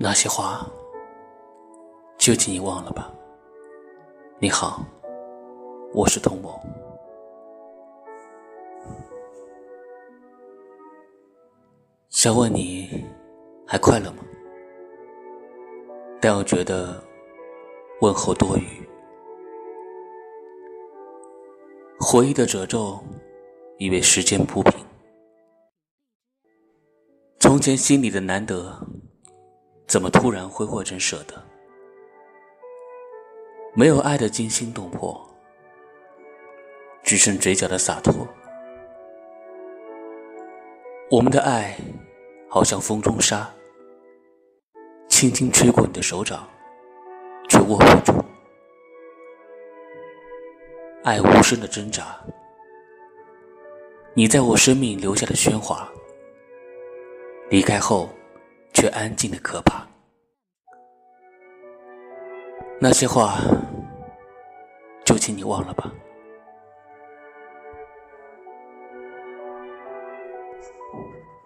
那些话，就请你忘了吧。你好，我是童某。想问你还快乐吗？但又觉得问候多余。回忆的褶皱已被时间铺平，从前心里的难得，怎么突然挥霍成舍得？没有爱的惊心动魄，只剩嘴角的洒脱。我们的爱，好像风中沙，轻轻吹过你的手掌，却握不住。爱无声的挣扎，你在我生命留下的喧哗，离开后却安静的可怕。那些话，就请你忘了吧。